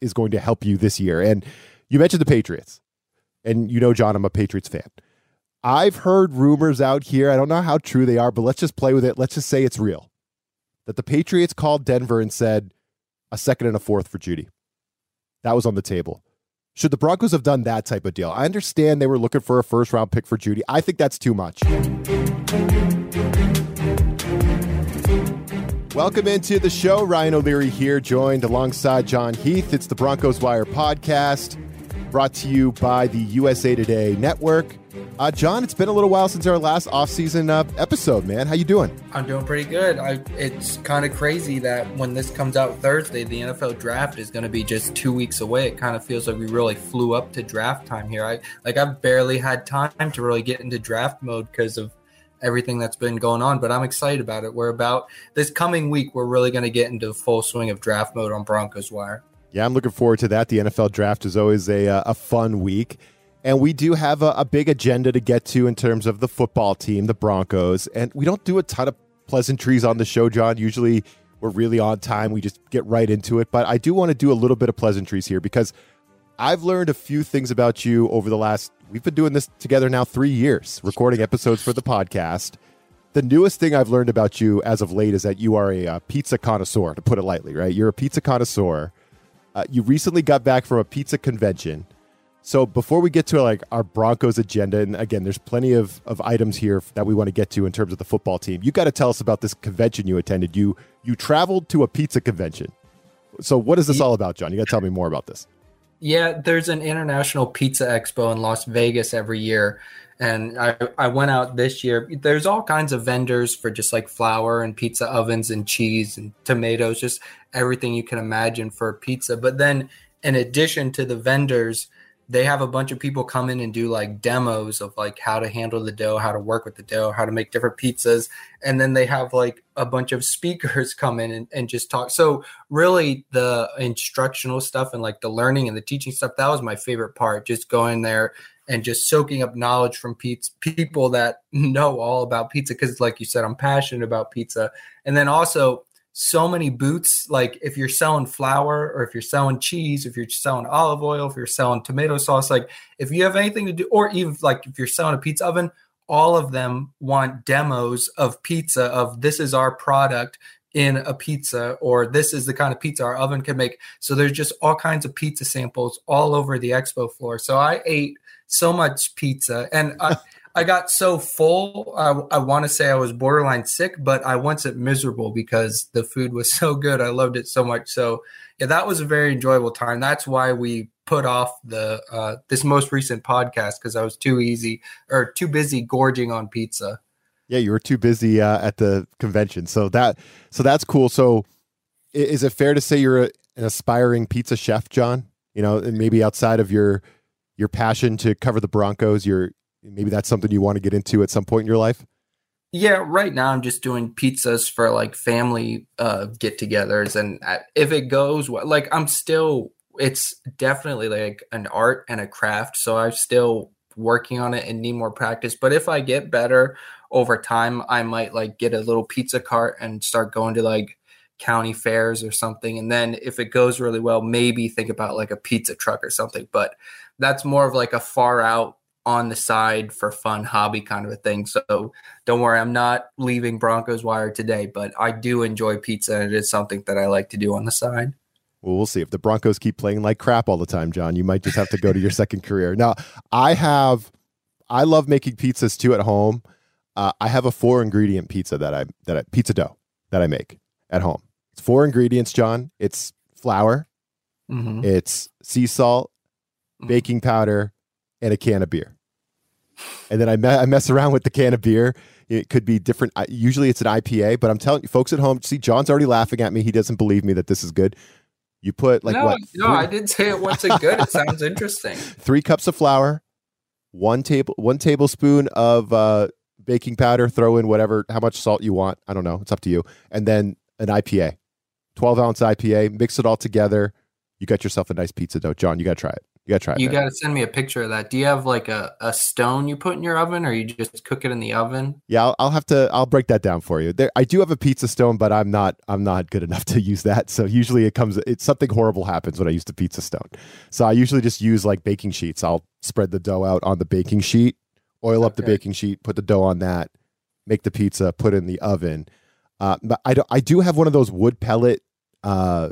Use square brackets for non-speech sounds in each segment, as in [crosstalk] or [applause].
is going to help you this year. And you mentioned the Patriots, and you know, Jon, I'm a Patriots fan. I've heard rumors out here. I don't know how true they are, but let's just play with it. Let's just say it's real that the Patriots called Denver and said a second and a fourth for Jeudy. That was on the table. Should the Broncos have done that type of deal? I understand they were looking for a first round pick for Jeudy. I think that's too much. Welcome into the show. Ryan O'Leary here, joined alongside Jon Heath. It's the Broncos Wire podcast, brought to you by the USA Today Network. Uh, Jon, it's been a little while since our last offseason uh, episode, man. How you doing? I'm doing pretty good. I, it's kind of crazy that when this comes out Thursday, the NFL draft is going to be just two weeks away. It kind of feels like we really flew up to draft time here. I like I've barely had time to really get into draft mode because of everything that's been going on, but I'm excited about it. We're about this coming week, we're really going to get into the full swing of draft mode on Broncos Wire. Yeah, I'm looking forward to that. The NFL draft is always a, uh, a fun week. And we do have a, a big agenda to get to in terms of the football team, the Broncos. And we don't do a ton of pleasantries on the show, Jon. Usually we're really on time. We just get right into it. But I do want to do a little bit of pleasantries here because I've learned a few things about you over the last, we've been doing this together now three years, recording episodes for the podcast. The newest thing I've learned about you as of late is that you are a, a pizza connoisseur, to put it lightly, right? You're a pizza connoisseur. Uh, you recently got back from a pizza convention. So before we get to like our Broncos agenda, and again, there's plenty of, of items here that we want to get to in terms of the football team. You got to tell us about this convention you attended. You you traveled to a pizza convention. So what is this all about, Jon? You got to tell me more about this. Yeah, there's an international pizza expo in Las Vegas every year. And I, I went out this year. There's all kinds of vendors for just like flour and pizza ovens and cheese and tomatoes, just everything you can imagine for pizza. But then, in addition to the vendors, they have a bunch of people come in and do like demos of like how to handle the dough, how to work with the dough, how to make different pizzas. And then they have like a bunch of [laughs] speakers come in and, and just talk. So really the instructional stuff and like the learning and the teaching stuff, that was my favorite part. Just going there and just soaking up knowledge from pizza, people that [laughs] know all about pizza. Cause like you said, I'm passionate about pizza. And then also so many boots. Like if you're selling flour or if you're selling cheese, if you're selling olive oil, if you're selling tomato sauce, like if you have anything to do, or even like if you're selling a pizza oven, all of them want demos of pizza of this is our product in a pizza or this is the kind of pizza our oven can make. So there's just all kinds of pizza samples all over the expo floor. So I ate so much pizza and I I got so full. I, I want to say I was borderline sick, but I wasn't miserable because the food was [laughs] so good. I loved it so much. So yeah, that was a very enjoyable time. That's why we put off the uh, this most recent podcast because I was too easy or too busy gorging on pizza. Yeah, you were too busy uh, at the convention. So that so that's cool. So is it fair to say you're a, an aspiring pizza chef, Jon? You know, and maybe outside of your your passion to cover the Broncos, you're maybe that's something you want to get into at some point in your life? Yeah, right now I'm just doing pizzas for like family uh, get-togethers, and if it goes like I'm still, it's definitely like an art and a craft. So I'm still working on it and need more practice. But if I get better over time, I might like get a little pizza cart and start going to like county fairs or something. And then if it goes really well, maybe think about like a pizza truck or something. But that's more of like a far out on the side for fun hobby kind of a thing. So don't worry, I'm not leaving Broncos Wire today, but I do enjoy pizza and it is something that I like to do on the side. Well, we'll see. If the Broncos keep playing like crap all the time, Jon, you might just have to go to your [laughs] second career. Now, I have, I love making pizzas too at home. Uh, I have a four ingredient pizza that I that I pizza dough that I make at home. It's four ingredients, Jon. It's flour, mm-hmm. it's sea salt, mm-hmm. baking powder, and a can of beer and then I, me- I mess around with the can of beer. It could be different. Usually it's an IPA, but I'm telling you, folks at home, see, Jon's already laughing at me. He doesn't believe me that this is good. You put like no, what? No, three, I didn't say it wasn't good. It sounds interesting. [laughs] Three cups of flour, one table, one tablespoon of uh, baking powder. Throw in whatever, how much salt you want. I don't know. It's up to you. And then an IPA, 12 ounce IPA. Mix it all together. You got yourself a nice pizza dough. Jon, you got to try it. You gotta try it. You man. got to send me a picture of that. Do you have like a, a stone you put in your oven, or you just cook it in the oven? Yeah, I'll, I'll have to. I'll break that down for you. There, I do have a pizza stone, but I'm not. I'm not good enough to use that. So usually it comes. It's something horrible happens when I use the pizza stone. So I usually just use like baking sheets. I'll spread the dough out on the baking sheet, oil up the baking sheet, put the dough on that, make the pizza, put it in the oven. Uh, but I do. I do have one of those wood pellet. Uh,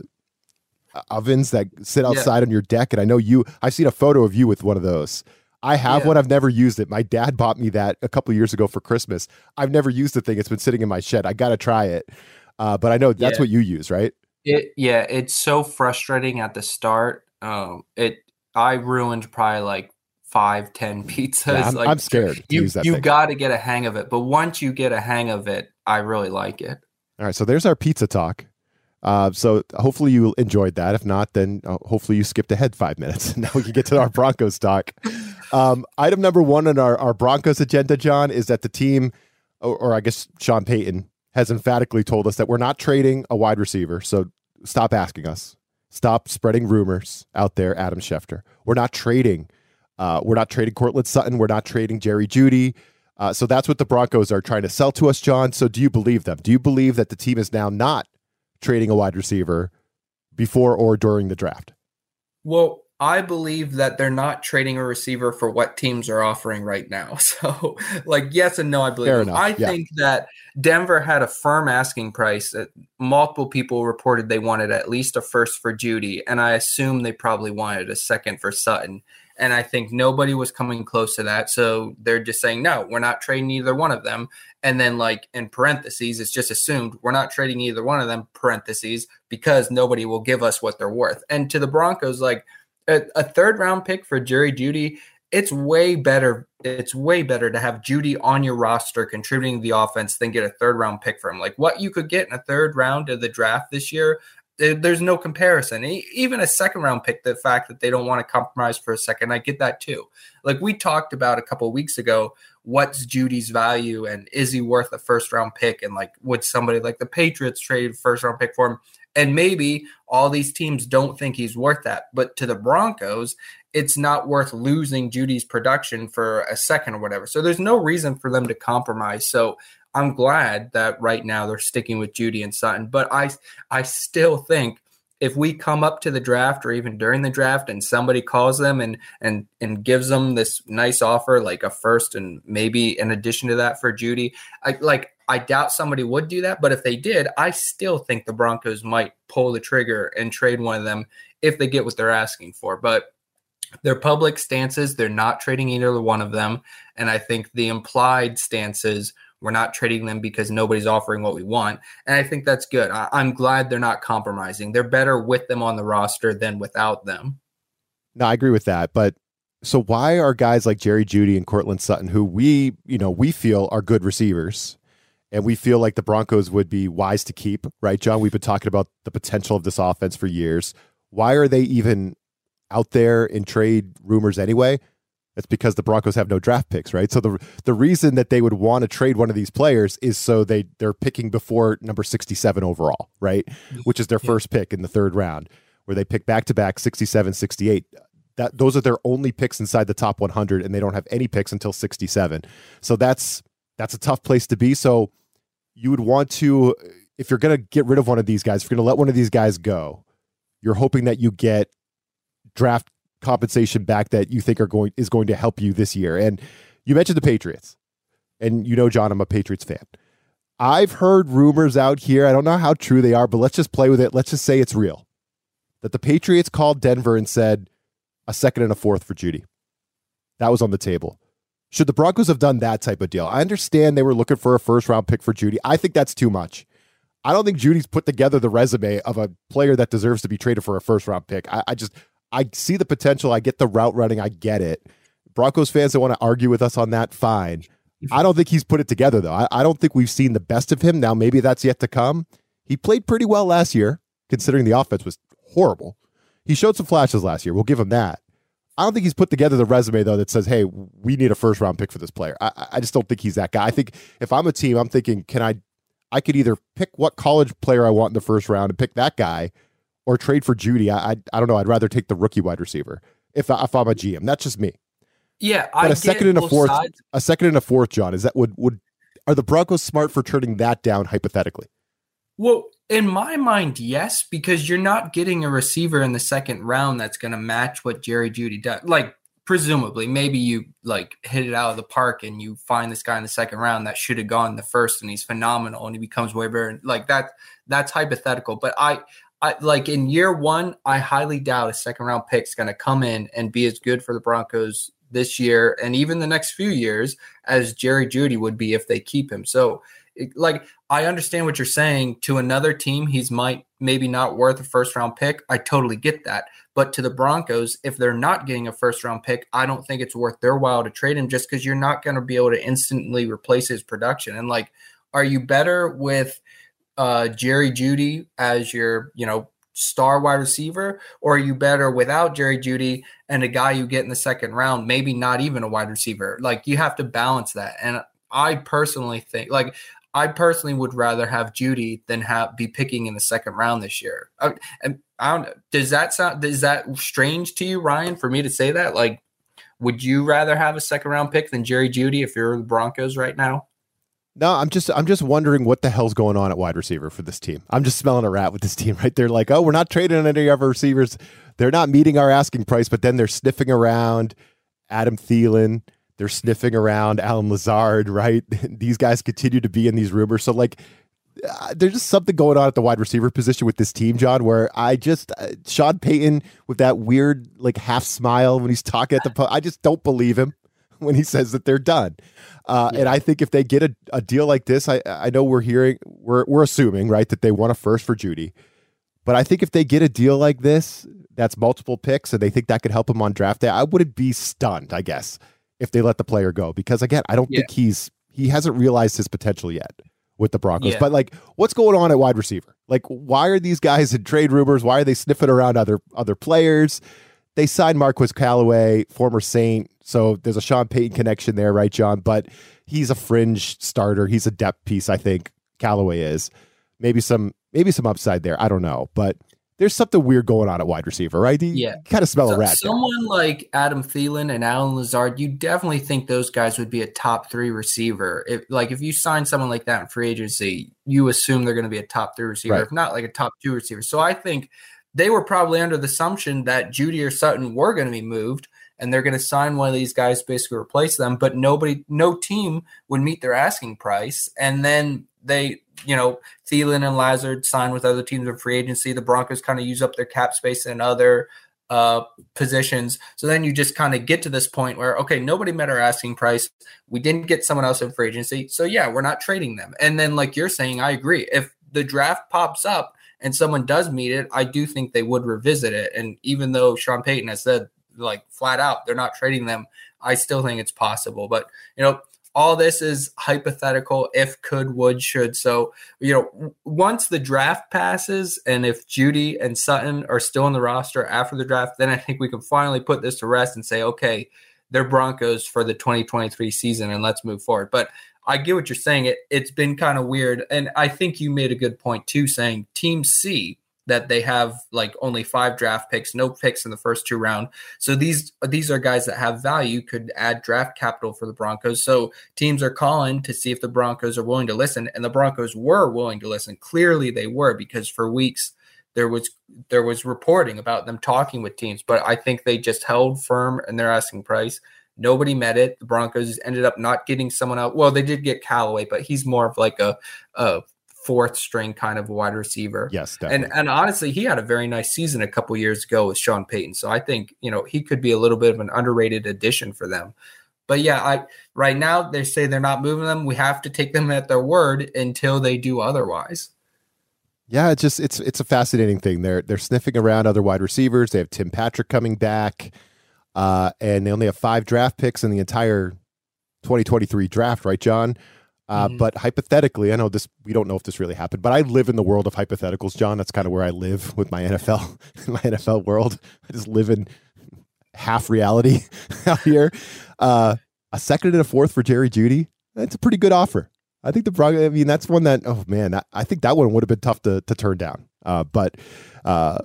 ovens that sit Yeah. outside on your deck and i know you i've seen a photo of you with one of those i have Yeah. one i've never used it my dad bought me that a couple years ago for christmas i've never used the thing it's been sitting in my shed i gotta try it uh, but i know that's Yeah. what you use right It yeah, it's so frustrating at the start. Um, it I ruined probably like five, ten [laughs] pizzas. Yeah, I'm, like I'm scared you you got to get a hang of it. But once you get a hang of it, I really like it. all right so there's our pizza talk uh, so hopefully you enjoyed that if not then uh, hopefully you skipped ahead five minutes [laughs] now we can get to our [laughs] broncos talk um, item number one on our, our broncos agenda jon is that the team or, or i guess sean payton has emphatically told us that we're not trading a wide receiver so stop asking us stop spreading rumors out there adam schefter we're not trading uh, we're not trading Courtland Sutton. We're not trading Jerry Jeudy. Uh, so that's what the Broncos are trying to sell to us, Jon. So do you believe them? Do you believe that the team is now not trading a wide receiver before or during the draft? Well, I believe that they're not trading a receiver for what teams are offering right now. [laughs] So, like, yes and no, I believe. Fair enough, I yeah. think that Denver had a firm asking price. That multiple people reported they wanted at least a first for Jeudy, and I assume they probably wanted a second for Sutton. And I think nobody was coming close to that. So they're just saying, no, we're not trading either one of them. And then, like, in parentheses, it's just assumed we're not trading either one of them, parentheses, because nobody will give us what they're worth. And to the Broncos, like, a, a third round pick for Jerry Jeudy, it's way better. It's way better to have Jeudy on your roster contributing the offense than get a third round pick for him. Like what you could get in a third round of the draft this year, there- there's no comparison. Even a second round pick, the fact that they don't want to compromise for a second, I get that too. Like we talked about a couple weeks ago, what's Jeudy's value and is he worth a first round pick? And like, would somebody like the Patriots trade first round pick for him? And maybe all these teams don't think he's worth that. But to the Broncos, it's not worth losing Jeudy's production for a second or whatever. So there's no reason for them to compromise. So I'm glad that right now they're sticking with Jeudy and Sutton. But I I still think if we come up to the draft or even during the draft and somebody calls them and and and gives them this nice offer like a first and maybe in addition to that for Jeudy, I like I doubt somebody would do that, but if they did, I still think the Broncos might pull the trigger and trade one of them if they get what they're asking for. But their public stances, they're not trading either one of them. And I think the implied stances, we're not trading them because nobody's offering what we want. And I think that's good. I, I'm glad they're not compromising. They're better with them on the roster than without them. No, I agree with that. But so why are guys like Jerry Jeudy and Courtland Sutton, who we, you know, we feel are good receivers, and we feel like the Broncos would be wise to keep, right, Jon? We've been talking about the potential of this offense for years. Why are they even out there in trade rumors anyway? It's because the Broncos have no draft picks, right? So the the reason that they would want to trade one of these players is so they they're picking before number 67 overall, right? Which is their Yeah. first pick in the third round, where they pick back to back 67, 68. That those are their only picks inside the top 100 and they don't have any picks until 67. So that's that's a tough place to be. So you would want to if you're going to get rid of one of these guys, if you're going to let one of these guys go, you're hoping that you get draft compensation back that you think are going is going to help you this year. And you mentioned the Patriots. And you know, Jon, I'm a Patriots fan. I've heard rumors out here. I don't know how true they are, but let's just play with it. Let's just say it's real. That the Patriots called Denver and said a second and a fourth for Jeudy. That was on the table. Should the Broncos have done that type of deal? I understand they were looking for a first round pick for Jeudy. I think that's too much. I don't think Jeudy's put together the resume of a player that deserves to be traded for a first round pick. I, I just I see the potential. I get the route running. I get it. Broncos fans that want to argue with us on that, fine. I don't think he's put it together though. I, I don't think we've seen the best of him. Now maybe that's yet to come. He played pretty well last year, considering the offense was horrible. He showed some flashes last year. We'll give him that. I don't think he's put together the resume though that says, "Hey, we need a first round pick for this player." I, I just don't think he's that guy. I think if I'm a team, I'm thinking, can I? I could either pick what college player I want in the first round and pick that guy, or trade for Jeudy. I, I I don't know. I'd rather take the rookie wide receiver If if I'm a GM, that's just me. Yeah, but I a second and a fourth, sides. a second and a fourth, Jon. Is that would would are the Broncos smart for turning that down hypothetically? Well, in my mind, yes, because you're not getting a receiver in the second round that's going to match what Jerry Jeudy does. Like, presumably, maybe you like hit it out of the park and you find this guy in the second round that should have gone the first, and he's phenomenal and he becomes way better. Like that, that's hypothetical. But I, I like in year one, I highly doubt a second round pick is going to come in and be as good for the Broncos this year and even the next few years as Jerry Jeudy would be if they keep him. So, it, like, I understand what you're saying. To another team, he's might maybe not worth a first round pick. I totally get that. But to the Broncos, if they're not getting a first round pick, I don't think it's worth their while to trade him just because you're not going to be able to instantly replace his production. And like, are you better with uh, Jerry Jeudy as your, you know, star wide receiver, or are you better without Jerry Jeudy and a guy you get in the second round, maybe not even a wide receiver? Like you have to balance that. And I personally think, like, I personally would rather have Jeudy than have be picking in the second round this year. I, and I don't. Does that sound? Is that strange to you, Ryan? For me to say that, like, would you rather have a second round pick than Jerry Jeudy if you're the Broncos right now? No, I'm just I'm just wondering what the hell's going on at wide receiver for this team. I'm just smelling a rat with this [laughs] team right. They're like, oh, we're not trading any of our receivers. They're not meeting our asking price, but then they're sniffing around Adam Thielen. They're sniffing around Allen Lazard, right? [laughs] these guys continue to be in these rumors. So like uh, there's just something going on at the wide receiver position with this team, Jon, where I just uh, Sean Payton with that weird like half smile when he's talking at the po- I just don't believe him [laughs] when he says that they're done. Uh, yeah. And I think if they get a, a deal like this, I I know we're hearing we're we're assuming right that they want a first for Jeudy, but I think if they get a deal like this, that's multiple picks, and they think that could help him on draft day, I wouldn't be stunned. I guess if they let the player go because again, I don't yeah. think he's he hasn't realized his potential yet with the Broncos. Yeah. But like, what's going on at wide receiver? Like, why are these guys in trade rumors? Why are they sniffing around other other players? They signed Marquez Callaway, former Saint, so there's a Sean Payton connection there, right, Jon? But he's a fringe starter. He's a depth piece, I think. Callaway is maybe some maybe some upside there. I don't know, but there's something weird going on at wide receiver, right? You yeah, kind of smell so, a rat. Someone there. like Adam Thielen and Allen Lazard, you definitely think those guys would be a top three receiver. If like if you sign someone like that in free agency, you assume they're going to be a top three receiver, right. if not like a top two receiver. So I think they were probably under the assumption that Jeudy or Sutton were going to be moved and they're going to sign one of these guys basically replace them but nobody no team would meet their asking price. And then they you know Thielen and Lazard sign with other teams in free agency. The Broncos kind of use up their cap space in other uh, positions. So then you just kind of get to this point where okay nobody met our asking price. We didn't get someone else in free agency. So yeah we're not trading them. And then like you're saying I agree. If the draft pops up and someone does meet it, I do think they would revisit it. And even though Sean Payton has said like flat out they're not trading them, I still think it's possible. But you know, all this is hypothetical if could would should so you know once the draft passes and if jeudy and sutton are still on the roster after the draft then i think we can finally put this to rest and say okay they're broncos for the 2023 season and let's move forward but I get what you're saying. It it's been kind of weird, and I think you made a good point too, saying Team C that they have like only five draft picks, no picks in the first two round. So these these are guys that have value, could add draft capital for the Broncos. So teams are calling to see if the Broncos are willing to listen, and the Broncos were willing to listen. Clearly, they were because for weeks there was there was reporting about them talking with teams, but I think they just held firm in their asking price. Nobody met it. The Broncos ended up not getting someone out. Well, they did get Callaway, but he's more of like a, a fourth string kind of wide receiver. Yes, definitely. and and honestly, he had a very nice season a couple years ago with Sean Payton. So I think you know he could be a little bit of an underrated addition for them. But yeah, I right now they say they're not moving them. We have to take them at their word until they do otherwise. Yeah, it's just it's it's a fascinating thing. They're they're sniffing around other wide receivers. They have Tim Patrick coming back. Uh, and they only have five draft picks in the entire 2023 draft, right, Jon? Uh, mm-hmm. But hypothetically, I know this. We don't know if this really happened, but I live in the world of hypotheticals, Jon. That's kind of where I live with my NFL, [laughs] my NFL world. I just live in half reality [laughs] out here. Uh, a second and a fourth for Jerry Jeudy. That's a pretty good offer. I think the Broncos. I mean, that's one that. Oh man, that, I think that one would have been tough to to turn down. Uh, but uh,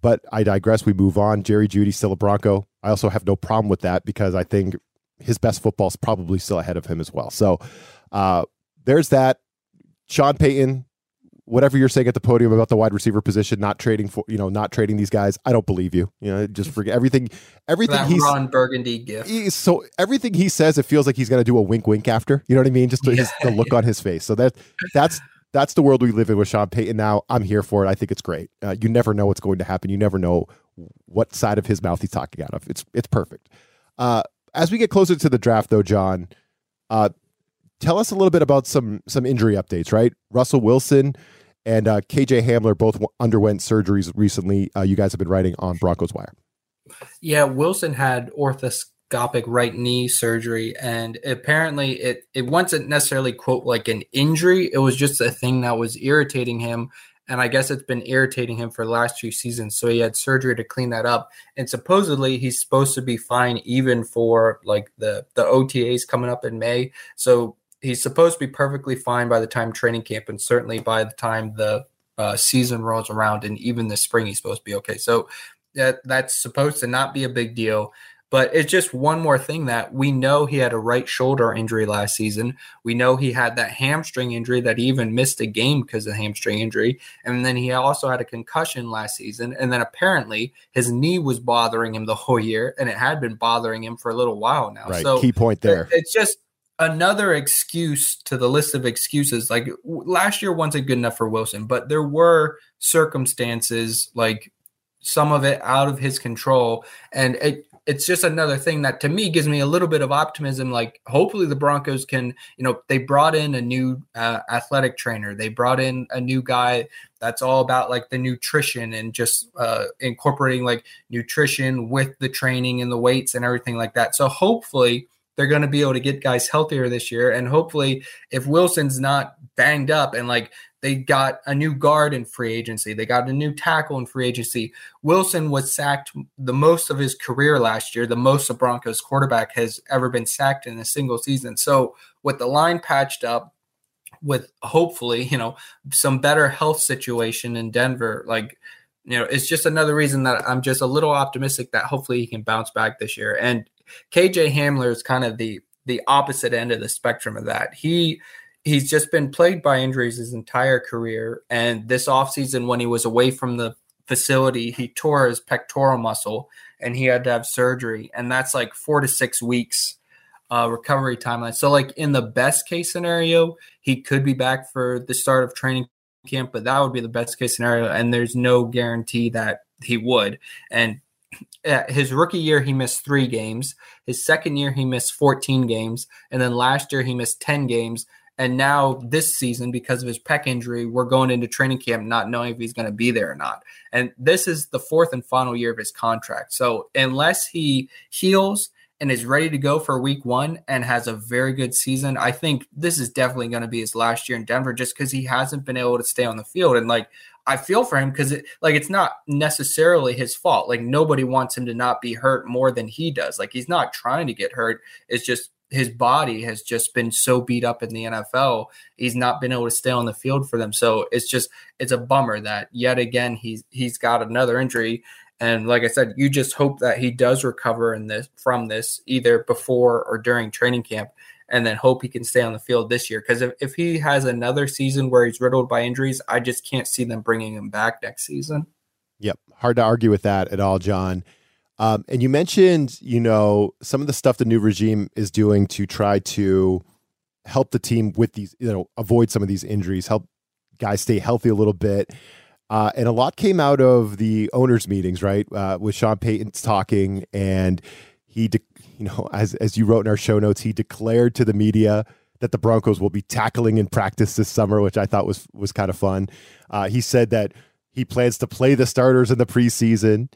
but I digress. We move on. Jerry Jeudy still a Bronco. I also have no problem with that because I think his best football is probably still ahead of him as well. So uh, there's that. Sean Payton, whatever you're saying at the podium about the wide receiver position, not trading for you know not trading these guys, I don't believe you. You know, just forget everything. Everything that he's Ron Burgundy gift. He, so everything he says, it feels like he's going to do a wink, wink after. You know what I mean? Just the, his, the look on his face. So that that's that's the world we live in with Sean Payton now. I'm here for it. I think it's great. Uh, you never know what's going to happen. You never know what side of his mouth he's talking out of. It's it's perfect. Uh, as we get closer to the draft, though, Jon, uh, tell us a little bit about some some injury updates. Right, Russell Wilson and uh, KJ Hamler both underwent surgeries recently. Uh, you guys have been writing on Broncos Wire. Yeah, Wilson had arthroscopic right knee surgery and apparently it it wasn't necessarily quote like an injury it was just a thing that was irritating him and I guess it's been irritating him for the last few seasons. So he had surgery to clean that up, and supposedly he's supposed to be fine even for like the the OTAs coming up in May. So he's supposed to be perfectly fine by the time training camp, and certainly by the time the uh, season rolls around, and even the spring he's supposed to be okay. So that that's supposed to not be a big deal. But it's just one more thing that we know he had a right shoulder injury last season. We know he had that hamstring injury that he even missed a game because of hamstring injury. And then he also had a concussion last season. And then apparently his knee was bothering him the whole year and it had been bothering him for a little while now. Right. So key point there. It's just another excuse to the list of excuses. Like last year wasn't good enough for Wilson, but there were circumstances like some of it out of his control. And it, it's just another thing that to me gives me a little bit of optimism. Like, hopefully, the Broncos can, you know, they brought in a new uh, athletic trainer, they brought in a new guy that's all about like the nutrition and just uh, incorporating like nutrition with the training and the weights and everything like that. So, hopefully, they're going to be able to get guys healthier this year. And hopefully, if Wilson's not banged up and like they got a new guard in free agency. They got a new tackle in free agency. Wilson was sacked the most of his career last year, the most a Broncos quarterback has ever been sacked in a single season. So, with the line patched up, with hopefully, you know, some better health situation in Denver, like, you know, it's just another reason that I'm just a little optimistic that hopefully he can bounce back this year. And KJ Hamler is kind of the the opposite end of the spectrum of that. He he's just been plagued by injuries his entire career. And this offseason, when he was away from the facility, he tore his pectoral muscle and he had to have surgery. And that's like four to six weeks uh, recovery timeline. So, like in the best case scenario, he could be back for the start of training camp, but that would be the best case scenario. And there's no guarantee that he would. And Uh, his rookie year, he missed three games. His second year, he missed 14 games. And then last year, he missed 10 games. And now this season, because of his pec injury, we're going into training camp not knowing if he's going to be there or not. And this is the fourth and final year of his contract. So unless he heals and is ready to go for week one and has a very good season, I think this is definitely going to be his last year in Denver just because he hasn't been able to stay on the field. And like, I feel for him because it like it's not necessarily his fault. Like nobody wants him to not be hurt more than he does. Like he's not trying to get hurt. It's just his body has just been so beat up in the NFL. He's not been able to stay on the field for them. So it's just it's a bummer that yet again he's he's got another injury. And like I said, you just hope that he does recover in this from this either before or during training camp, and then hope he can stay on the field this year. Because if, if he has another season where he's riddled by injuries, I just can't see them bringing him back next season. Yep, hard to argue with that at all, Jon. Um, and you mentioned, you know, some of the stuff the new regime is doing to try to help the team with these, you know, avoid some of these injuries, help guys stay healthy a little bit. Uh, and a lot came out of the owners' meetings, right? Uh, with Sean Payton talking, and he, de- you know, as as you wrote in our show notes, he declared to the media that the Broncos will be tackling in practice this summer, which I thought was was kind of fun. Uh, he said that he plans to play the starters in the preseason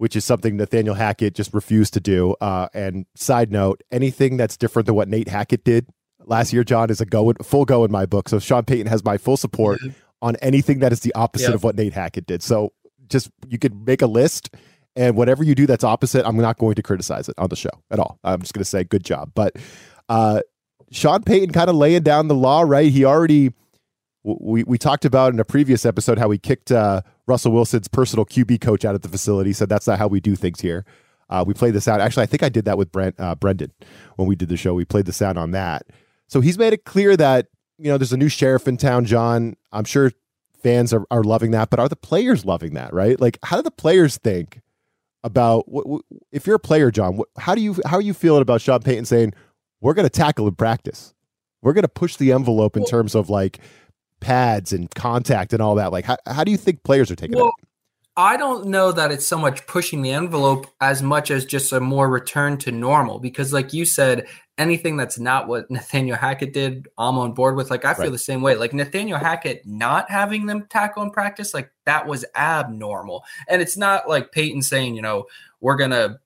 which is something Nathaniel Hackett just refused to do. Uh, and side note, anything that's different than what Nate Hackett did last year, Jon, is a go full go in my book. So Sean Payton has my full support. On anything that is the opposite yep. of what Nate Hackett did. So just you could make a list. And whatever you do that's opposite, I'm not going to criticize it on the show at all. I'm just going to say good job. But uh, Sean Payton kind of laying down the law, right? He already we we talked about in a previous episode how we kicked uh, Russell Wilson's personal QB coach out of the facility. Said that's not how we do things here. Uh, we played this out. Actually, I think I did that with Brent, uh, Brendan when we did the show. We played this out on that. So he's made it clear that you know there's a new sheriff in town, Jon. I'm sure fans are, are loving that, but are the players loving that? Right? Like, how do the players think about what, what, if you're a player, Jon? What, how do you how are you feeling about Sean Payton saying we're going to tackle in practice? We're going to push the envelope in terms of like pads and contact and all that. Like, how, how do you think players are taking well, it? I don't know that it's so much pushing the envelope as much as just a more return to normal. Because, like you said, anything that's not what [laughs] Nathaniel Hackett did, I'm on board with. Like, I feel right. the same way. Like, Nathaniel Hackett not having them tackle in practice, like, that was abnormal. And it's not like Payton saying, you know, we're going to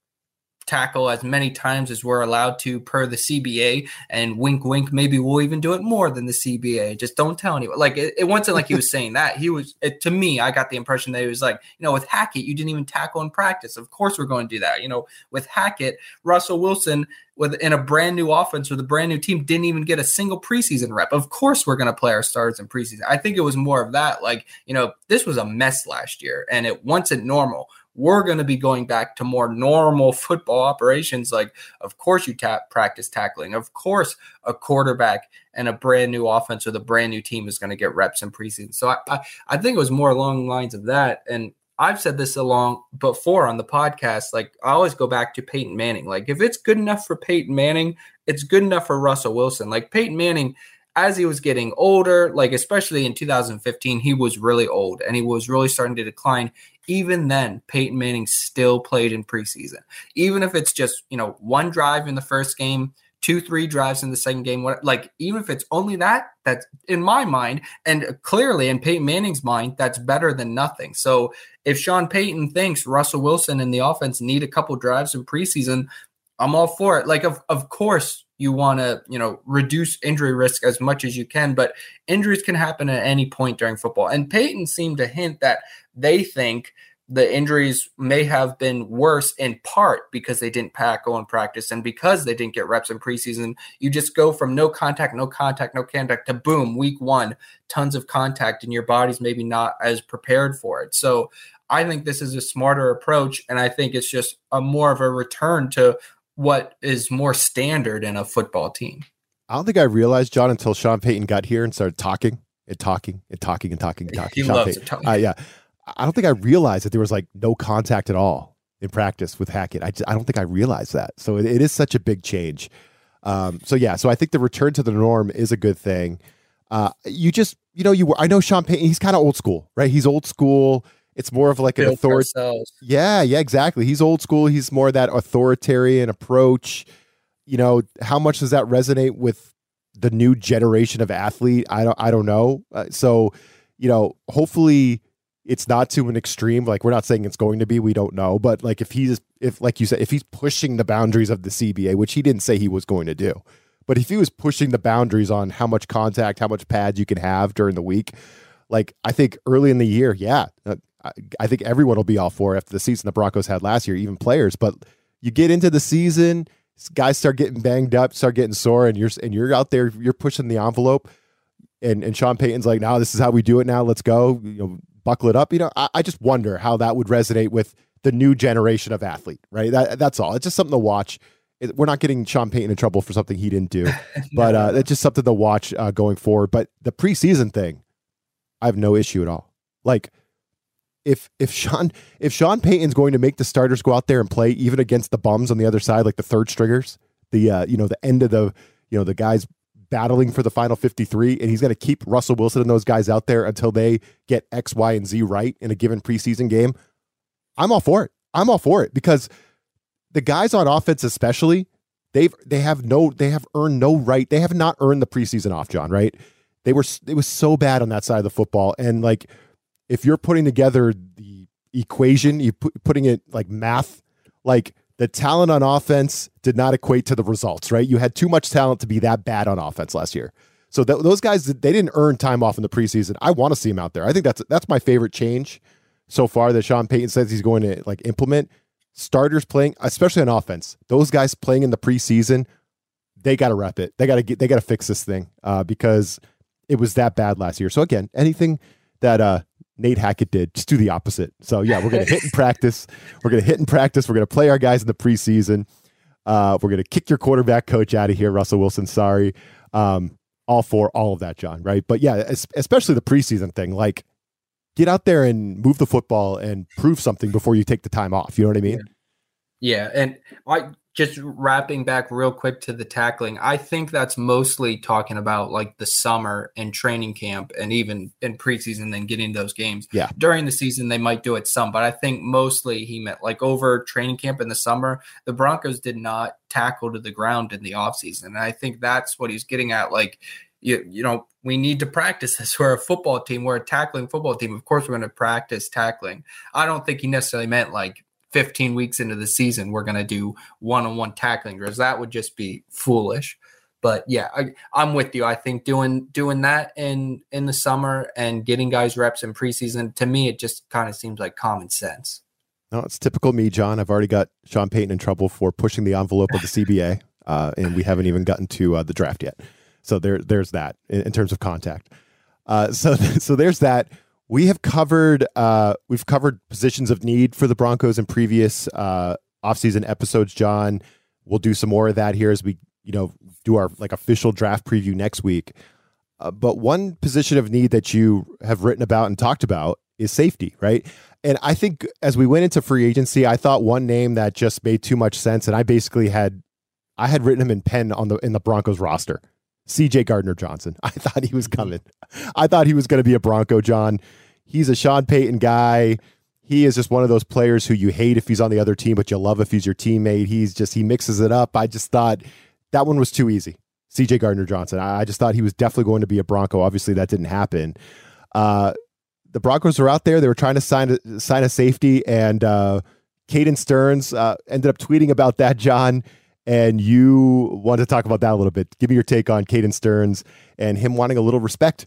tackle as many times as we're allowed to per the CBA. And wink, wink, maybe we'll even do it more than the CBA. Just don't tell anyone. Like it, it wasn't like he was saying that. He was it, to me. I got the impression that he was like, you know, with Hackett, you didn't even tackle in practice. Of course, we're going to do that. You know, with Hackett, Russell Wilson with in a brand new offense with a brand new team didn't even get a single preseason rep. Of course, we're going to play our starters in preseason. I think it was more of that. Like, you know, this was a mess last year, and it wasn't normal we're going to be going back to more normal football operations. Like, of course, you tap practice tackling. Of course, a quarterback and a brand new offense with a brand new team is going to get reps in preseason. So I, I, I think it was more along the lines of that. And I've said this along before on the podcast. Like, I always go back to Peyton Manning. Like, if it's good enough for Peyton Manning, it's good enough for Russell Wilson. Like, Peyton Manning as he was getting older, like especially in 2015, he was really old and he was really starting to decline. Even then, Peyton Manning still played in preseason. Even if it's just, you know, one drive in the first game, two, three drives in the second game, what like even if it's only that, that's in my mind, and clearly in Peyton Manning's mind, that's better than nothing. So if Sean Payton thinks Russell Wilson and the offense need a couple drives in preseason, I'm all for it. Like of of course you want to you know reduce injury risk as much as you can but injuries can happen at any point during football. And payton seemed to hint that they think the injuries may have been worse in part because they didn't pack on practice and because they didn't get reps in preseason. You just go from no contact no contact no contact to boom week one tons of contact and your body's maybe not as prepared for it. So I think this is a smarter approach, and I think it's just a more of a return to what is more standard in a football team. I don't think I realized, Jon, until Sean Payton got here and started talking and talking and talking and talking and talking. he Sean loves Payton. Uh, yeah. I don't think I realized that there was like no contact at all in practice with Hackett. I, just, I don't think I realized that. So it, it is such a big change. Um, so yeah, so I think the return to the norm is a good thing. Uh, you just, you know, you were I know Sean Payton. He's kind of old school, right? He's old school. It's more of like an authority. Yeah, yeah, exactly. He's old school. He's more that authoritarian approach. You know, how much does that resonate with the new generation of athlete? I don't, I don't know. Uh, so, you know, hopefully it's not to an extreme. Like we're not saying it's going to be. We don't know. But like if he's, if like you said, if he's pushing the boundaries of the CBA, which he didn't say he was going to do, but if he was pushing the boundaries on how much contact, how much pads you can have during the week, like I think early in the year, yeah, I think everyone will be all for after the season the Broncos had last year, even players. But you get into the season, guys start getting banged up, start getting sore, and you're and you're out there, you're pushing the envelope. And and Sean Payton's like, now this is how we do it. Now let's go. You know, buckle it up. You know, I, I just wonder how that would resonate with the new generation of athlete. Right. That that's all. It's just something to watch. It, we're not getting Sean Payton in trouble for something he didn't do, [laughs] but uh, it's just something to watch uh, going forward. But the preseason thing, I have no issue at all. Like if if Sean if Sean Payton's going to make the starters go out there and play even against the bums on the other side, like the third stringers, the uh, you know the end of the you know the guys battling for the final 53 and he's going to keep Russell Wilson and those guys out there until they get X, Y, and Z right in a given preseason game. I'm all for it. I'm all for it because the guys on offense, especially, they've they have no they have earned no right. They have not earned the preseason off, Jon. Right? They were it was so bad on that side of the football, and like if you're putting together the equation, you put, putting it like math, like the talent on offense did not equate to the results, right? You had too much talent to be that bad on offense last year. So th- those guys, they didn't earn time off in the preseason. I want to see him out there. I think that's that's my favorite change so far that Sean Payton says he's going to like implement. Starters playing, especially on offense, those guys playing in the preseason, they got to wrap it. They got to get, they got to fix this thing uh, because it was that bad last year. So again, anything that uh, Nate Hackett did. Just do the opposite. So yeah, we're gonna hit and practice. We're gonna hit and practice. We're gonna play our guys in the preseason. Uh, we're gonna kick your quarterback coach out of here, Russell Wilson. Sorry. Um, all for all of that, Jon. Right? But yeah, especially the preseason thing. Like, get out there and move the football and prove something before you take the time off. You know what I mean? Yeah, and I just wrapping back real quick to the tackling, I think that's mostly talking about like the summer and training camp and even in preseason, then getting those games. Yeah. During the season, they might do it some, but I think mostly he meant like over training camp in the summer, the Broncos did not tackle to the ground in the offseason. And I think that's what he's getting at. Like, you, you know, we need to practice this. [laughs] We're a football team. We're a tackling football team. Of course, we're going to practice tackling. I don't think he necessarily meant like 15 weeks into the season, we're going to do one on one tackling drills. That would just be foolish. But yeah, I, I'm with you. I think doing doing that in in the summer and getting guys reps in preseason to me, it just kind of seems like common sense. No, it's typical me, Jon. I've already got Sean Payton in trouble for pushing the envelope of the [laughs] CBA, uh, and we haven't even gotten to uh, the draft yet. So there, there's that in, in terms of contact. Uh, so, [laughs] so there's that. We have covered uh, we've covered positions of need for the Broncos in previous uh, offseason episodes. Jon, we'll do some more of that here as we you know do our like official draft preview next week. Uh, but one position of need that you have written about and talked about is safety, right? And I think as we went into free agency, I thought one name that just made too much sense, and I basically had I had written him in pen on the in the Broncos roster. CJ Gardner Johnson. [laughs] I thought he was coming. I thought he was going to be a Bronco, Jon. He's a Sean Payton guy. He is just one of those players who you hate if he's on the other team, but you love if he's your teammate. He's just, he mixes it up. I just thought that one was too easy. CJ Gardner Johnson. I just thought he was definitely going to be a Bronco. Obviously, that didn't happen. Uh, the Broncos were out there. They were trying to sign a, sign a safety, and uh, Caden Sterns uh, ended up tweeting about that, Jon and you want to talk about that a little bit. Give me your take on Caden Sterns and him wanting a little respect.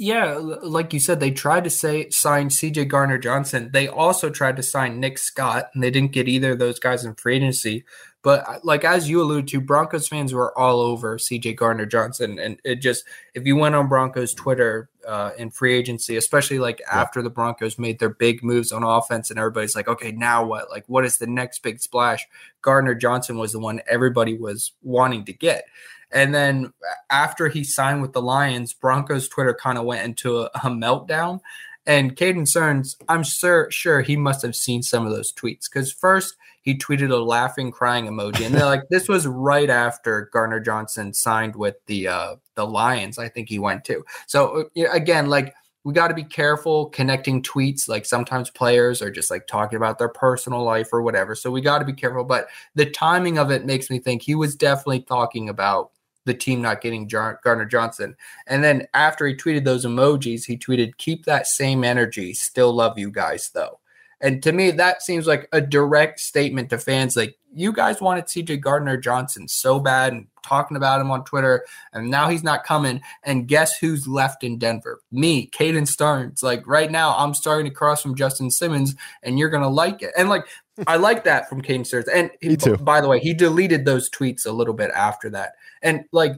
Yeah, like you said, they tried to say sign CJ Gardner Johnson. They also tried to sign Nick Scott, and they didn't get either of those guys in free agency. But uh, like as you alluded to, Broncos fans were all over CJ Gardner Johnson, and it just if you went on Broncos Twitter uh, in free agency, especially like yeah. after the Broncos made their big moves on offense, and everybody's like, okay, now what? Like, what is the next big splash? Gardner Johnson was the one everybody was wanting to get. And then after he signed with the Lions, Broncos Twitter kind of went into a, a meltdown. And Caden Sterns, I'm sure sure he must have seen some of those tweets because first he tweeted a laughing, crying emoji, and they're like, this was right after Gardner Johnson signed with the uh, the Lions. I think he went to. So uh, again, like we got to be careful connecting tweets. Like sometimes players are just like talking about their personal life or whatever. So we got to be careful. But the timing of it makes me think he was definitely talking about the team not getting Gardner Johnson. And then after he tweeted those emojis, he tweeted, "Keep that same energy. Still love you guys, though." And to me, that seems like a direct statement to fans like, you guys wanted CJ Gardner Johnson so bad and talking about him on Twitter, and now he's not coming. And guess who's left in Denver? Me, Caden Sterns. Like right now, I'm starting to cross from Justin Simmons, and you're gonna like it. And like I like that from Caden Sterns. And [laughs] he, by the way, he deleted those tweets a little bit after that. And like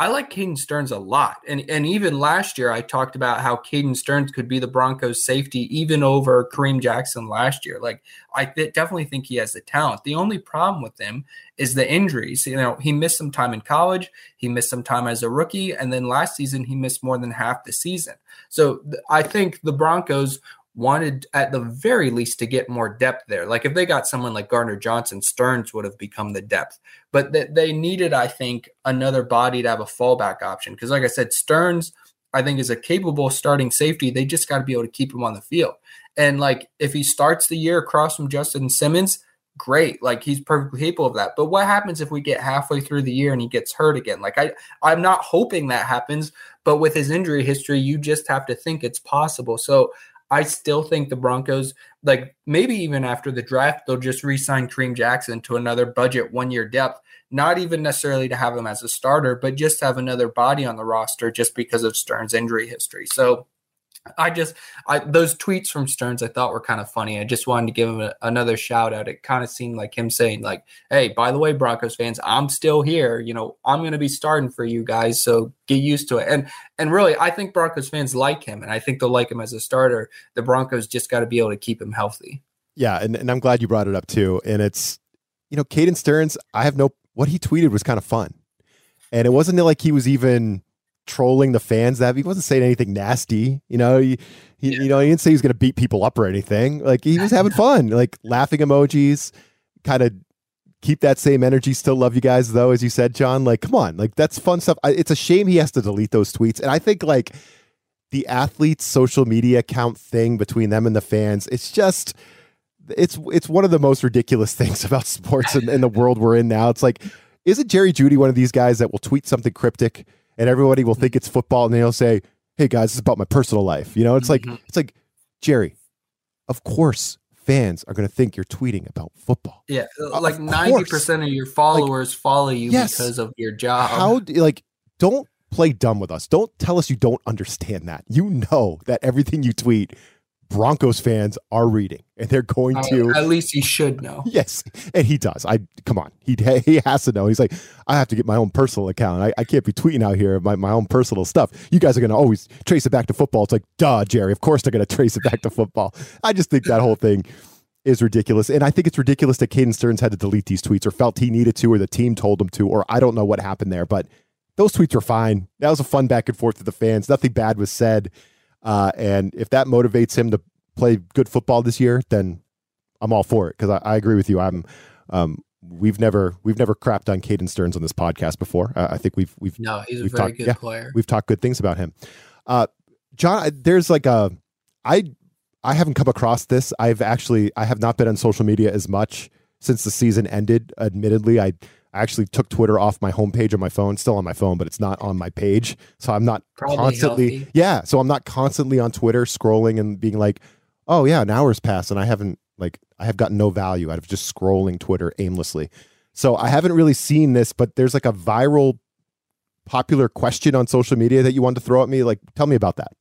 I like Caden Sterns a lot. And and even last year I talked about how Caden Sterns could be the Broncos safety even over Kareem Jackson last year. Like I th- definitely think he has the talent. The only problem with him is the injuries. You know, he missed some time in college, he missed some time as a rookie, and then last season he missed more than half the season. So th- I think the Broncos wanted at the very least to get more depth there. Like if they got someone like Gardner Johnson, Sterns would have become the depth. But th- they needed, I think, another body to have a fallback option. Because like I said, Sterns, I think, is a capable starting safety. They just got to be able to keep him on the field. And like if he starts the year across from Justin Simmons, great. Like he's perfectly capable of that. But what happens if we get halfway through the year and he gets hurt again? Like I, I'm not hoping that happens, but with his injury history, you just have to think it's possible. So I still think the Broncos, like maybe even after the draft, they'll just re-sign Kareem Jackson to another budget one-year depth. Not even necessarily to have him as a starter, but just have another body on the roster just because of Stern's injury history. So I just, I those tweets from Sterns I thought were kind of funny. I just wanted to give him a, another shout out. It kind of seemed like him saying, like, "Hey, by the way, Broncos fans, I'm still here. You know, I'm going to be starting for you guys, so get used to it." And and really, I think Broncos fans like him, and I think they'll like him as a starter. The Broncos just got to be able to keep him healthy. Yeah, and, and I'm glad you brought it up too. And it's, you know, Caden Sterns. I have no. What he tweeted was kind of fun, and it wasn't like he was even trolling the fans that he wasn't saying anything nasty. You know, he, he yeah. you know, he didn't say he was going to beat people up or anything. Like he was having [laughs] fun, like laughing emojis, kind of keep that same energy. Still love you guys though, as you said, Jon. Like, come on, like that's fun stuff. I, it's a shame he has to delete those tweets, and I think like the athletes' social media account thing between them and the fans. It's just. It's it's one of the most ridiculous [laughs] things about sports in, in the world we're in now. It's like, isn't Jerry Jeudy one of these guys that will tweet something cryptic and everybody will think it's football and they'll say, "Hey guys, it's about my personal life." You know, it's mm-hmm. like it's like Jerry. Of course, fans are going to think you're tweeting about football. Yeah, like ninety percent of your followers like, follow you yes, because of your job. How like don't play dumb with us. Don't tell us you don't understand that. You know that everything you tweet Broncos fans are reading, and they're going uh, to. At least he should know. [laughs] Yes, and he does. I come on, he [laughs] he has to know. He's like, I have to get my own personal account. I, I can't be tweeting out here my, my own personal stuff. You guys are going to always trace it back to football. It's like, duh, Jerry. Of course they're going [laughs] to trace it back to football. I just think that whole thing is ridiculous, and I think it's ridiculous that Caden Sterns had to delete these tweets, or felt he needed to, or the team told him to, or I don't know what happened there, but those tweets were fine. That was a fun back and forth to the fans. Nothing bad was said. Uh, and if that motivates him to play good football this year, then I'm all for it because I, I, agree with you. I'm um, we've never we've never crapped on Caden Sterns on this podcast before. Uh, I think we've we've no, he's we've a very talked, good yeah, player. We've talked good things about him. Uh, Jon, there's like a I I haven't come across this. I've actually I have not been on social media as much since the season ended. Admittedly, I I actually took Twitter off my homepage on my phone, still on my phone, but it's not on my page. So I'm not Probably constantly, healthy. yeah. So I'm not constantly on Twitter scrolling and being like, oh yeah, an hour's passed and I haven't like I have gotten no value out of just scrolling Twitter aimlessly. So I haven't really seen this, but there's like a viral popular question on social media that you wanted to throw at me. Like, tell me about that.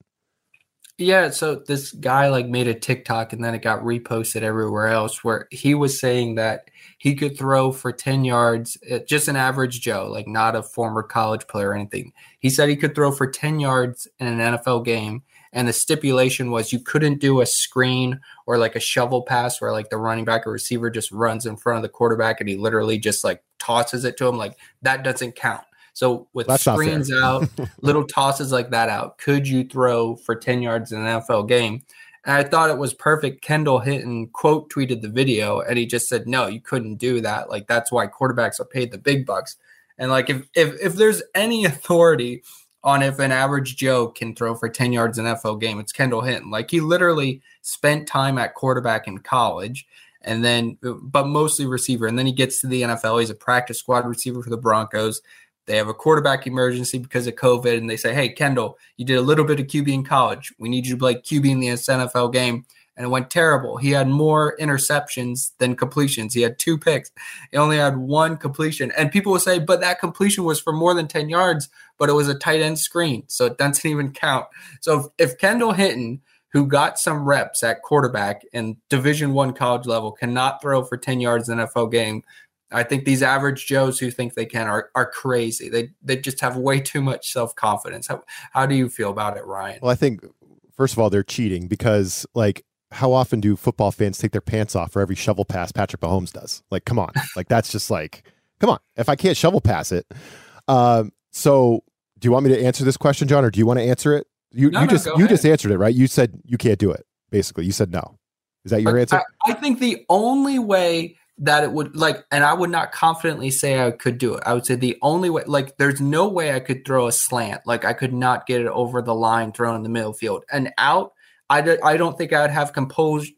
Yeah, so this guy like made a TikTok and then it got reposted everywhere else where he was saying that he could throw for 10 yards, uh, just an average Joe, like not a former college player or anything. He said he could throw for 10 yards in an NFL game and the stipulation was you couldn't do a screen or like a shovel pass where like the running back or receiver just runs in front of the quarterback and he literally just like tosses it to him like that doesn't count. So with That's screens out [laughs] little tosses like that out could you throw for 10 yards in an nfl game and I thought it was perfect. Kendall Hinton quote tweeted the video and he just said, No, you couldn't do that. Like that's why quarterbacks are paid the big bucks. And like if if if there's any authority on if an average Joe can throw for 10 yards in an NFL game. It's Kendall Hinton. Like he literally spent time at quarterback in college and then, but mostly receiver. And then he gets to the NFL. He's a practice squad receiver for the Broncos. They have a quarterback emergency because of COVID. And they say, Hey, Kendall, you did a little bit of QB in college. We need you to play QB in the NFL game and it went terrible. He had more interceptions than completions. He had two picks. He only had one completion. And people will say, but that completion was for more than 10 yards, but it was a tight end screen. So it doesn't [laughs] even count. So if, if Kendall Hinton, who got some reps at quarterback in division one college level, cannot throw for 10 yards in NFL game, I think these average Joes who think they can are, are crazy. They they just have way too much self confidence. How, how do you feel about it, Ryan? Well, I think first of all they're cheating because like how often do football fans take their pants off for every shovel pass Patrick Mahomes does? Like, come on, [laughs] like that's just like, come on. If I can't shovel pass it, um, so do you want me to answer this question, Jon, or do you want to answer it? You no, you no, just you ahead. just answered it, right? You said you can't do it. Basically, you said no. Is that your answer? I, I think the only way that it would like, and I would not confidently say I could do it. I would say the only way, like, there's no way I could throw a slant. Like, I could not get it over the line, thrown in the middle field. And out, I, d- I don't think I'd have composure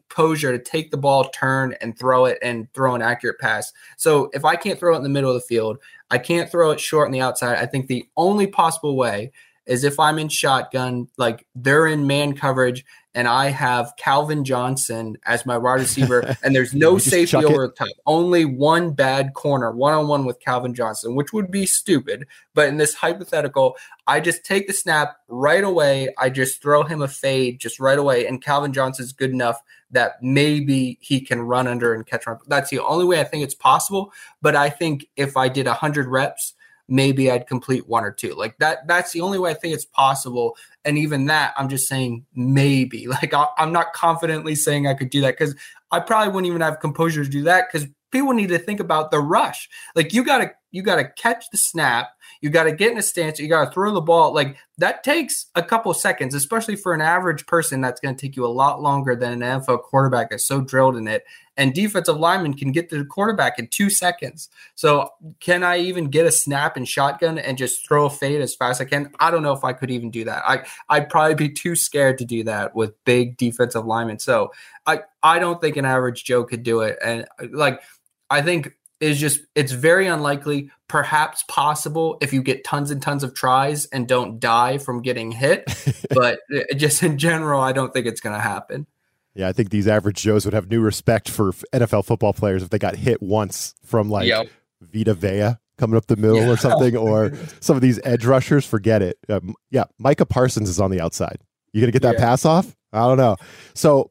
to take the ball, turn, and throw it and throw an accurate pass. So if I can't throw it in the middle of the field, I can't throw it short on the outside. I think the only possible way is if I'm in shotgun, like they're in man coverage, and I have Calvin Johnson as my wide receiver, [laughs] and there's no safety over the top, only one bad corner, one on one with Calvin Johnson, which would be stupid. But in this hypothetical, I just take the snap right away. I just throw him a fade just right away, and Calvin Johnson's good enough that maybe he can run under and catch run. That's the only way I think it's possible. But I think if I did 100 reps, maybe I'd complete one or two. Like that, that's the only way I think it's possible. And even that, I'm just saying maybe. [laughs] Like I, am not confidently saying I could do that because I probably wouldn't even have composure to do that because people need to think about the rush. Like you gotta you gotta catch the snap, you gotta get in a stance, you gotta throw the ball. Like that takes a couple seconds, especially for an average person. That's gonna take you a lot longer than an NFL quarterback that's so drilled in it. And defensive linemen can get to the quarterback in two seconds. So can I even get a snap and shotgun and just throw a fade as fast as I can? I don't know if I could even do that. I I'd probably be too scared to do that with big defensive linemen. So I I don't think an average Joe could do it. And like I think is just it's very unlikely, perhaps possible if you get tons and tons of tries and don't die from getting hit. [laughs] but uh, just in general, I don't think it's going to happen. Yeah, I think these average Joes would have new respect for NFL football players if they got hit once from like yep. Vita Vea coming up the middle yeah. or something, [laughs] or some of these edge rushers. Forget it. Um, yeah, Micah Parsons is on the outside. You gonna get that yeah. pass off? I don't know. So,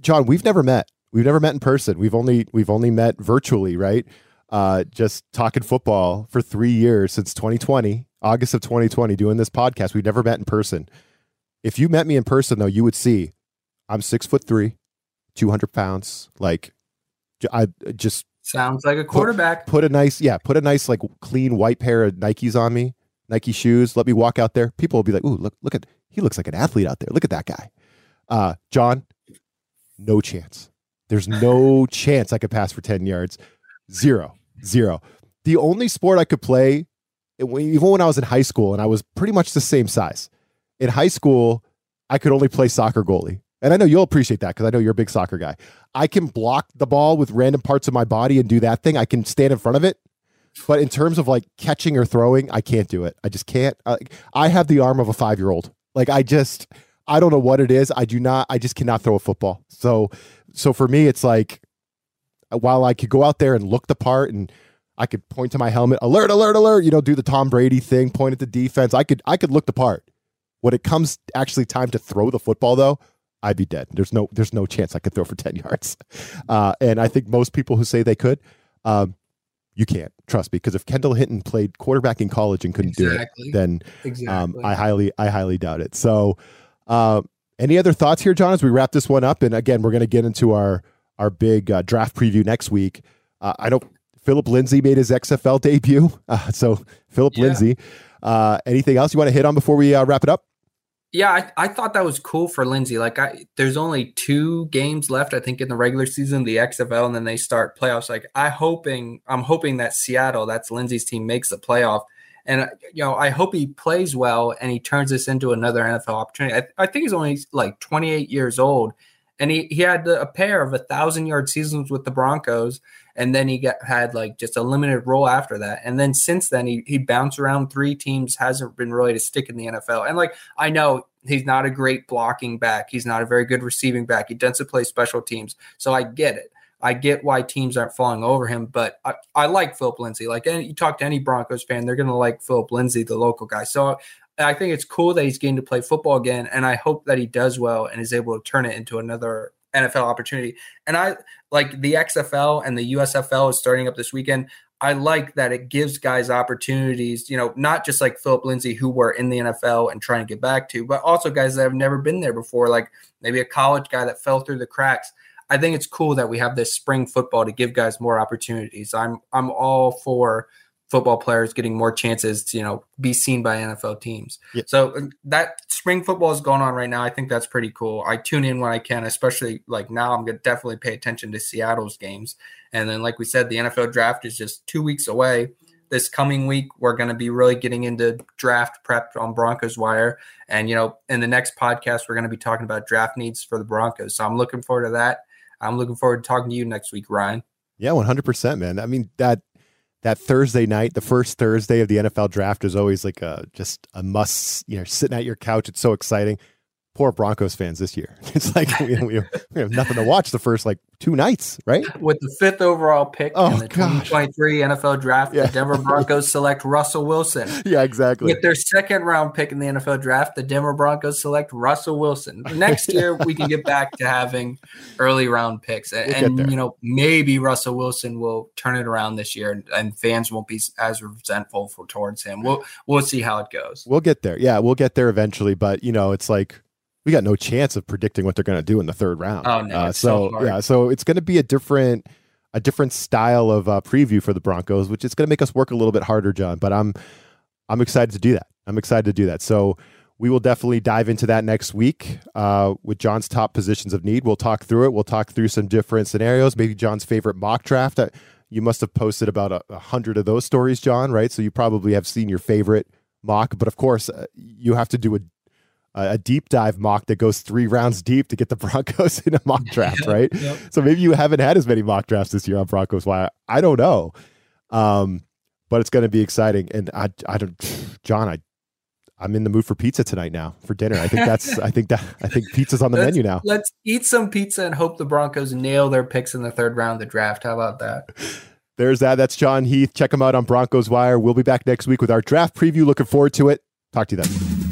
Jon, we've never met. We've never met in person. We've only we've only met virtually, right? Uh, just talking football for three years since 2020, August of 2020, doing this podcast. We've never met in person. If you met me in person, though, you would see I'm six foot three, 200 pounds. Like, I just sounds like a quarterback. Put, put a nice, yeah, put a nice, like, clean white pair of Nikes on me, Nike shoes. Let me walk out there. People will be like, "Ooh, look, look at he looks like an athlete out there. Look at that guy." Uh, Jon, no chance. There's no chance I could pass for 10 yards. Zero, zero. The only sport I could play, even when I was in high school, and I was pretty much the same size. In high school, I could only play soccer goalie. And I know you'll appreciate that because I know you're a big soccer guy. I can block the ball with random parts of my body and do that thing. I can stand in front of it. But in terms of like catching or throwing, I can't do it. I just can't. I, I have the arm of a five year old. Like I just, I don't know what it is. I do not, I just cannot throw a football. So so for me, it's like while I could go out there and look the part and I could point to my helmet, alert, alert, alert, you know, do the Tom Brady thing, point at the defense. I could I could look the part. When it comes actually time to throw the football though, I'd be dead. There's no there's no chance I could throw for [laughs] 10 yards. Uh, and I think most people who say they could, um, you can't trust me because if Kendall Hinton played quarterback in college and couldn't exactly. do it, then um, exactly. um, I highly I highly doubt it. So uh, any other thoughts here, Jon, as we wrap this one up? And again, we're going to get into our our big uh, draft preview next week. Uh, I know Philip Lindsay made his XFL debut. Uh, so, Philip yeah. Lindsay, uh, anything else you want to hit on before we uh, wrap it up? Yeah, I, I thought that was cool for Lindsay. Like, I, there's only two games left, I think, in the regular season, the XFL, and then they start playoffs. Like, I hoping, I'm hoping that Seattle, that's Lindsay's team, makes the playoff. And uh, you know, I hope he plays well and he turns this into another NFL opportunity. I, I think he's only like 28 years old, and he he had a pair of a thousand yard seasons with the Broncos, and then he got had like just a limited role after that. And then since then, he he bounced around three teams, hasn't been really to stick in the NFL. And like I know he's not a great blocking back, he's not a very good receiving back. He doesn't play special teams, so I get it. I get why teams aren't falling over him, but I, I like Philip Lindsay. Like any, you talk to any Broncos fan, they're going to like Philip Lindsay, the local guy. So I think it's cool that he's getting to play football again, and I hope that he does well and is able to turn it into another NFL opportunity. And I like the XFL and the USFL is starting up this weekend. I like that it gives guys opportunities, you know, not just like Philip Lindsay, who were in the NFL and trying to get back to, but also guys that have never been there before, like maybe a college guy that fell through the cracks. I think it's cool that we have this spring football to give guys more opportunities. I'm I'm all for football players getting more chances to you know be seen by NFL teams. Yeah. So uh, that spring football is going on right now. I think that's pretty cool. I tune in when I can, especially like now. I'm gonna definitely pay attention to Seattle's games. And then, like we said, the NFL draft is just two weeks away. This coming week, we're going to be really getting into draft prep on Broncos Wire. And, you know, in the next podcast, we're going to be talking about draft needs for the Broncos. So I'm looking forward to that. I'm looking forward to talking to you next week, Ryan. Yeah, 100%, man. I mean, that that Thursday night, the first Thursday of the NFL draft is always like a just a must, you know, sitting at your couch. It's so exciting poor Broncos fans this year. [laughs] It's like we, we, we, have nothing to watch the first like two nights, right? With the fifth overall pick oh, in the gosh. 2023 NFL draft, yeah. the Denver Broncos [laughs] select Russell Wilson. Yeah, exactly. With their second round pick in the NFL draft, the Denver Broncos select Russell Wilson. [laughs] Next year, we can get back to having early round picks. And, we'll and you know, maybe Russell Wilson will turn it around this year and, and fans won't be as resentful for towards him. We'll we'll see how it goes. We'll get there. Yeah, we'll get there eventually. But you know, it's like we got no chance of predicting what they're going to do in the third round. Oh no! Uh, so, so yeah, so it's going to be a different a different style of uh, preview for the Broncos, which is going to make us work a little bit harder, Jon. But I'm I'm excited to do that. I'm excited to do that. So we will definitely dive into that next week uh, with Jon's top positions of need. We'll talk through it. We'll talk through some different scenarios. Maybe Jon's favorite mock draft. you must have posted about a, a hundred of those stories, Jon. Right? So you probably have seen your favorite mock. But of course, uh, you have to do a a deep dive mock that goes three rounds deep to get the [laughs] Broncos in a mock [laughs] draft, right? yep. So maybe you haven't had as many mock drafts this year on Broncos. Why I don't know, um, but it's going to be exciting. And I, I don't, [sighs] Jon, I, I'm in the mood for pizza tonight now for dinner. I think that's, I think that, I think pizza's on the let's, menu now. Let's eat some pizza and hope the Broncos nail their picks in the third round of the draft. How about that? [laughs] There's that. That's Jon Heath. Check him out on Broncos Wire. We'll be back next week with our draft preview. Looking forward to it. Talk to you then.